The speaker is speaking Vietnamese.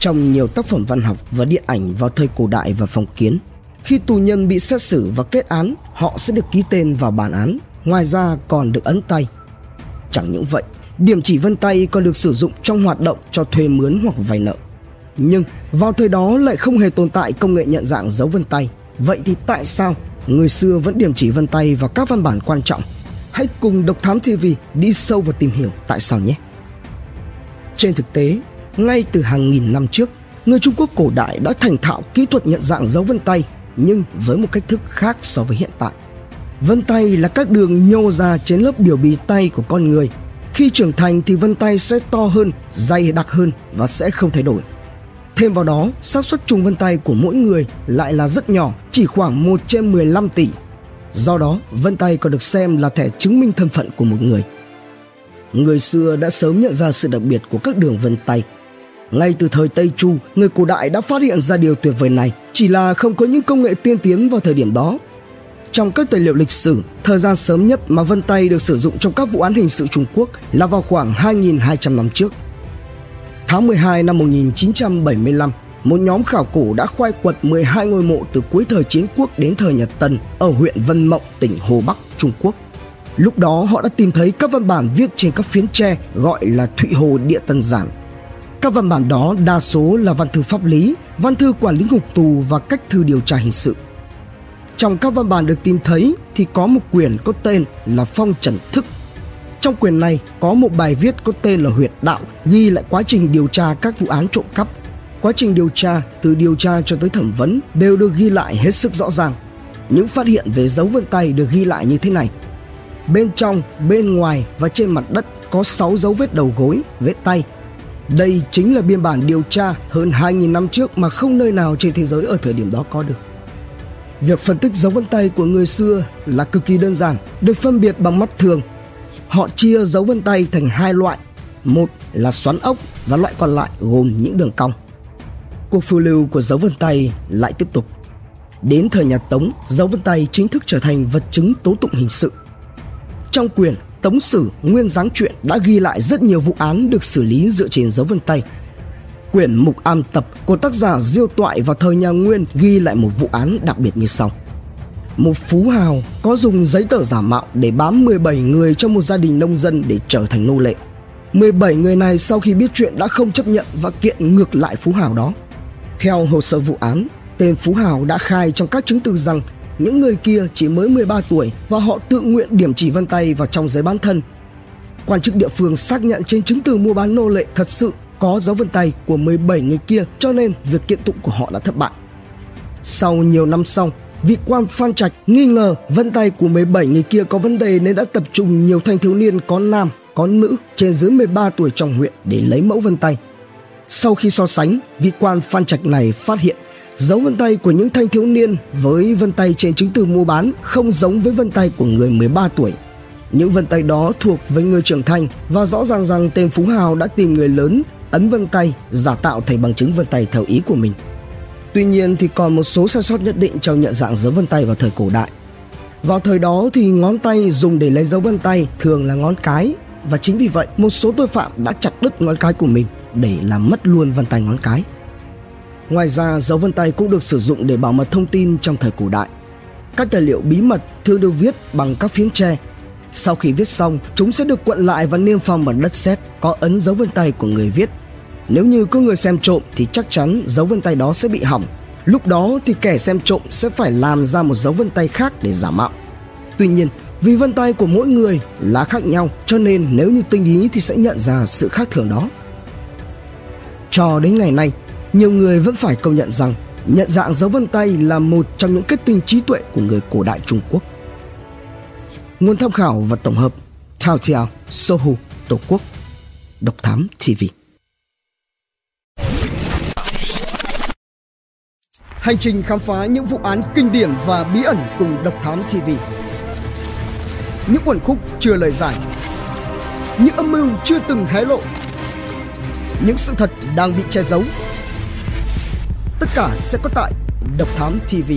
Trong nhiều tác phẩm văn học và điện ảnh vào thời cổ đại và phong kiến, khi tù nhân bị xét xử và kết án, họ sẽ được ký tên vào bản án, ngoài ra còn được ấn tay. Chẳng những vậy, điểm chỉ vân tay còn được sử dụng trong hoạt động cho thuê mướn hoặc vay nợ. Nhưng vào thời đó lại không hề tồn tại công nghệ nhận dạng dấu vân tay. Vậy thì tại sao người xưa vẫn điểm chỉ vân tay vào các văn bản quan trọng? Hãy cùng Độc Thám TV đi sâu và tìm hiểu tại sao nhé. Trên thực tế, ngay từ hàng nghìn năm trước, người Trung Quốc cổ đại đã thành thạo kỹ thuật nhận dạng dấu vân tay nhưng với một cách thức khác so với hiện tại. Vân tay là các đường nhô ra trên lớp biểu bì tay của con người. Khi trưởng thành thì vân tay sẽ to hơn, dày đặc hơn và sẽ không thay đổi. Thêm vào đó, xác suất trùng vân tay của mỗi người lại là rất nhỏ, chỉ khoảng 1 trên 15 tỷ. Do đó, vân tay còn được xem là thẻ chứng minh thân phận của một người. Người xưa đã sớm nhận ra sự đặc biệt của các đường vân tay. Ngay từ thời Tây Chu, người cổ đại đã phát hiện ra điều tuyệt vời này, chỉ là không có những công nghệ tiên tiến vào thời điểm đó. Trong các tài liệu lịch sử, thời gian sớm nhất mà vân tay được sử dụng trong các vụ án hình sự Trung Quốc là vào khoảng 2.200 năm trước. Tháng 12 năm 1975, một nhóm khảo cổ đã khoai quật 12 ngôi mộ từ cuối thời chiến quốc đến thời Nhật Tần ở huyện Vân Mộng, tỉnh Hồ Bắc, Trung Quốc. Lúc đó họ đã tìm thấy các văn bản viết trên các phiến tre gọi là Thụy Hồ Địa Tân Giản. Các văn bản đó đa số là văn thư pháp lý, văn thư quản lý ngục tù và cách thư điều tra hình sự. Trong các văn bản được tìm thấy thì có một quyển có tên là Phong Trần Thức. Trong quyển này có một bài viết có tên là Huyệt Đạo ghi lại quá trình điều tra các vụ án trộm cắp. Quá trình điều tra từ điều tra cho tới thẩm vấn đều được ghi lại hết sức rõ ràng. Những phát hiện về dấu vân tay được ghi lại như thế này. Bên trong, bên ngoài và trên mặt đất có 6 dấu vết đầu gối, vết tay. Đây chính là biên bản điều tra hơn 2.000 năm trước mà không nơi nào trên thế giới ở thời điểm đó có được. Việc phân tích dấu vân tay của người xưa là cực kỳ đơn giản, được phân biệt bằng mắt thường. Họ chia dấu vân tay thành hai loại, một là xoắn ốc và loại còn lại gồm những đường cong. Cuộc phiêu lưu của dấu vân tay lại tiếp tục. Đến thời nhà Tống, dấu vân tay chính thức trở thành vật chứng tố tụng hình sự. Trong quyền Tống Sử Nguyên Giáng Truyện đã ghi lại rất nhiều vụ án được xử lý dựa trên dấu vân tay. Quyển Mục Am Tập của tác giả Diêu Toại vào thời nhà Nguyên ghi lại một vụ án đặc biệt như sau. Một phú hào có dùng giấy tờ giả mạo để bám 17 người trong một gia đình nông dân để trở thành nô lệ. 17 người này sau khi biết chuyện đã không chấp nhận và kiện ngược lại phú hào đó. Theo hồ sơ vụ án, tên phú hào đã khai trong các chứng từ rằng những người kia chỉ mới 13 tuổi và họ tự nguyện điểm chỉ vân tay vào trong giấy bán thân. Quan chức địa phương xác nhận trên chứng từ mua bán nô lệ thật sự có dấu vân tay của 17 người kia cho nên việc kiện tụng của họ đã thất bại. Sau nhiều năm sau, vị quan Phan Trạch nghi ngờ vân tay của 17 người kia có vấn đề nên đã tập trung nhiều thanh thiếu niên có nam, có nữ trên dưới 13 tuổi trong huyện để lấy mẫu vân tay. Sau khi so sánh, vị quan Phan Trạch này phát hiện dấu vân tay của những thanh thiếu niên với vân tay trên chứng từ mua bán không giống với vân tay của người 13 tuổi. Những vân tay đó thuộc với người trưởng thành và rõ ràng rằng tên Phú Hào đã tìm người lớn ấn vân tay, giả tạo thành bằng chứng vân tay theo ý của mình. Tuy nhiên thì còn một số sai sót nhất định trong nhận dạng dấu vân tay vào thời cổ đại. Vào thời đó thì ngón tay dùng để lấy dấu vân tay thường là ngón cái và chính vì vậy một số tội phạm đã chặt đứt ngón cái của mình để làm mất luôn vân tay ngón cái. Ngoài ra, dấu vân tay cũng được sử dụng để bảo mật thông tin trong thời cổ đại. Các tài liệu bí mật thường được viết bằng các phiến tre. Sau khi viết xong, chúng sẽ được quận lại và niêm phong bằng đất sét có ấn dấu vân tay của người viết. Nếu như có người xem trộm thì chắc chắn dấu vân tay đó sẽ bị hỏng. Lúc đó thì kẻ xem trộm sẽ phải làm ra một dấu vân tay khác để giả mạo. Tuy nhiên, vì vân tay của mỗi người là khác nhau cho nên nếu như tinh ý thì sẽ nhận ra sự khác thường đó. Cho đến ngày nay, nhiều người vẫn phải công nhận rằng nhận dạng dấu vân tay là một trong những kết tinh trí tuệ của người cổ đại Trung Quốc. Nguồn tham khảo và tổng hợp Tao Tiao, Sohu, Tổ quốc, Độc Thám TV. Hành trình khám phá những vụ án kinh điển và bí ẩn cùng Độc Thám TV. Những quần khúc chưa lời giải. Những âm mưu chưa từng hé lộ. Những sự thật đang bị che giấu tất cả sẽ có tại Độc Thám TV.